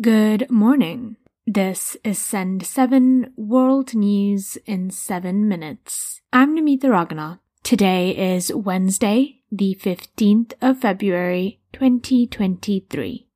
Good morning. This is Send 7 World News in 7 Minutes. I'm Namita Raghunath. Today is Wednesday, the 15th of February, 2023.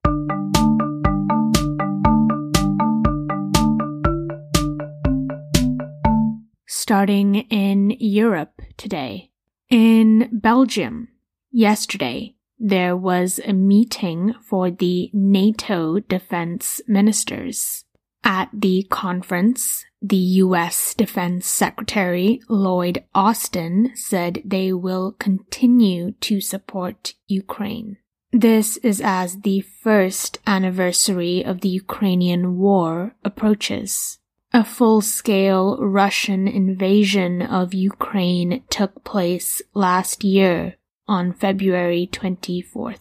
Starting in Europe today. In Belgium, yesterday, there was a meeting for the NATO defense ministers. At the conference, the U.S. Defense Secretary Lloyd Austin said they will continue to support Ukraine. This is as the first anniversary of the Ukrainian war approaches. A full-scale Russian invasion of Ukraine took place last year on February 24th.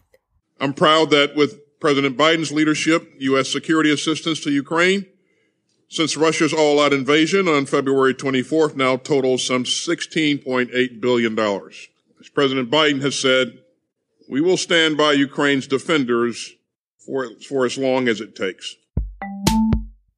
I'm proud that with President Biden's leadership, U.S. security assistance to Ukraine since Russia's all-out invasion on February 24th now totals some $16.8 billion. As President Biden has said, we will stand by Ukraine's defenders for, for as long as it takes.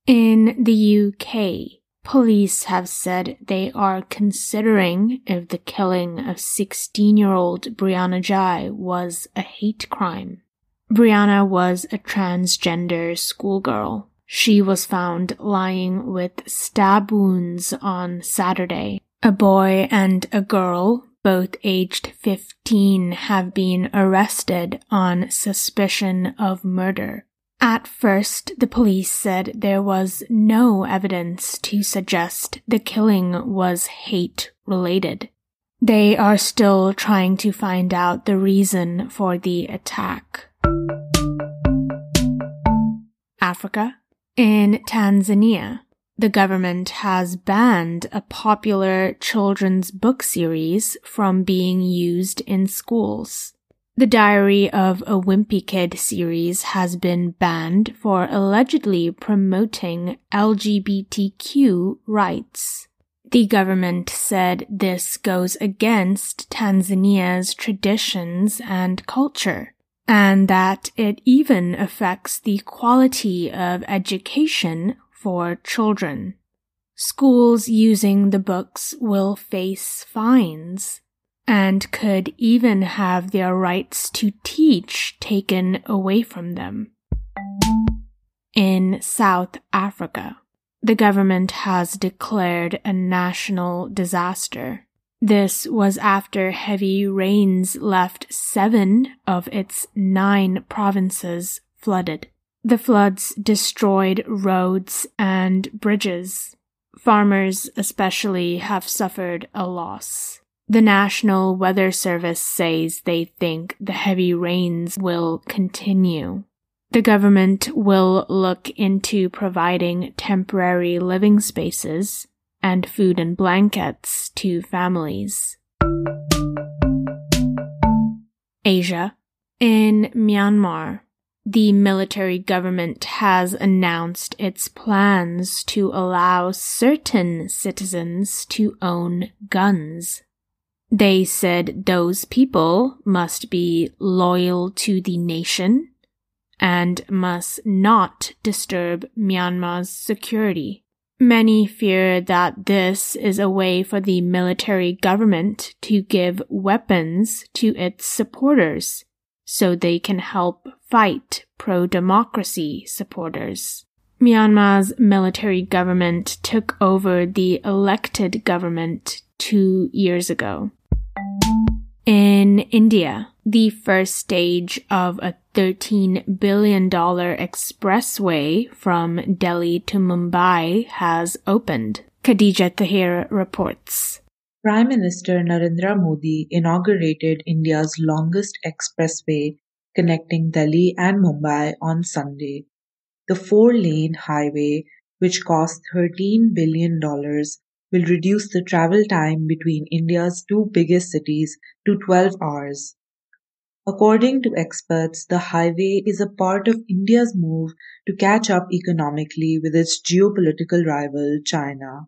In the UK, Police have said they are considering if the killing of 16 year old Brianna Jai was a hate crime. Brianna was a transgender schoolgirl. She was found lying with stab wounds on Saturday. A boy and a girl, both aged 15, have been arrested on suspicion of murder. At first, the police said there was no evidence to suggest the killing was hate related. They are still trying to find out the reason for the attack. Africa. In Tanzania, the government has banned a popular children's book series from being used in schools. The Diary of a Wimpy Kid series has been banned for allegedly promoting LGBTQ rights. The government said this goes against Tanzania's traditions and culture, and that it even affects the quality of education for children. Schools using the books will face fines and could even have their rights to teach taken away from them. In South Africa, the government has declared a national disaster. This was after heavy rains left seven of its nine provinces flooded. The floods destroyed roads and bridges. Farmers especially have suffered a loss. The National Weather Service says they think the heavy rains will continue. The government will look into providing temporary living spaces and food and blankets to families. Asia. In Myanmar, the military government has announced its plans to allow certain citizens to own guns. They said those people must be loyal to the nation and must not disturb Myanmar's security. Many fear that this is a way for the military government to give weapons to its supporters so they can help fight pro-democracy supporters. Myanmar's military government took over the elected government two years ago. In India, the first stage of a $13 billion expressway from Delhi to Mumbai has opened. Khadija Tahir reports. Prime Minister Narendra Modi inaugurated India's longest expressway connecting Delhi and Mumbai on Sunday. The four lane highway, which cost $13 billion, will reduce the travel time between India's two biggest cities to 12 hours. According to experts, the highway is a part of India's move to catch up economically with its geopolitical rival, China.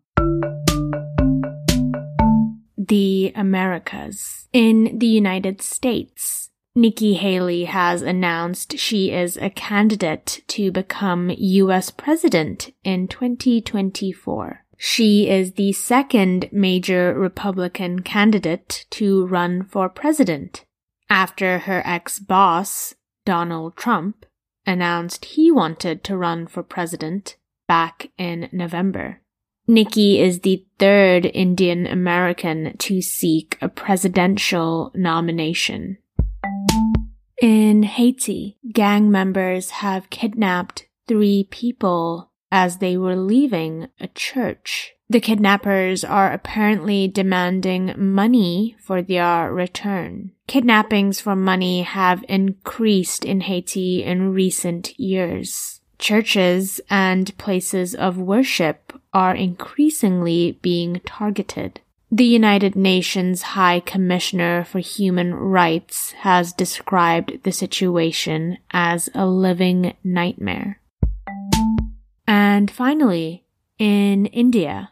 The Americas. In the United States, Nikki Haley has announced she is a candidate to become US president in 2024. She is the second major Republican candidate to run for president after her ex-boss, Donald Trump, announced he wanted to run for president back in November. Nikki is the third Indian American to seek a presidential nomination. In Haiti, gang members have kidnapped three people as they were leaving a church. The kidnappers are apparently demanding money for their return. Kidnappings for money have increased in Haiti in recent years. Churches and places of worship are increasingly being targeted. The United Nations High Commissioner for Human Rights has described the situation as a living nightmare. And finally, in India,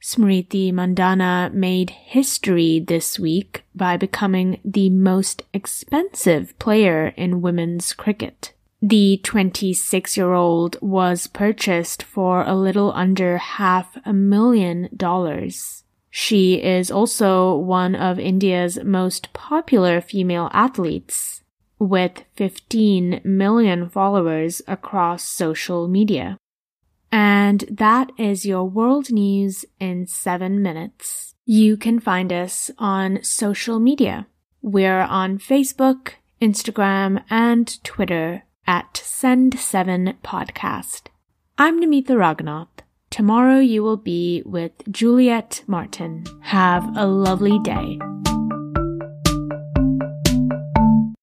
Smriti Mandhana made history this week by becoming the most expensive player in women's cricket. The 26 year old was purchased for a little under half a million dollars. She is also one of India's most popular female athletes, with 15 million followers across social media. And that is your world news in seven minutes. You can find us on social media. We're on Facebook, Instagram, and Twitter at Send7 Podcast. I'm Namitha Raghunath. Tomorrow you will be with Juliet Martin. Have a lovely day.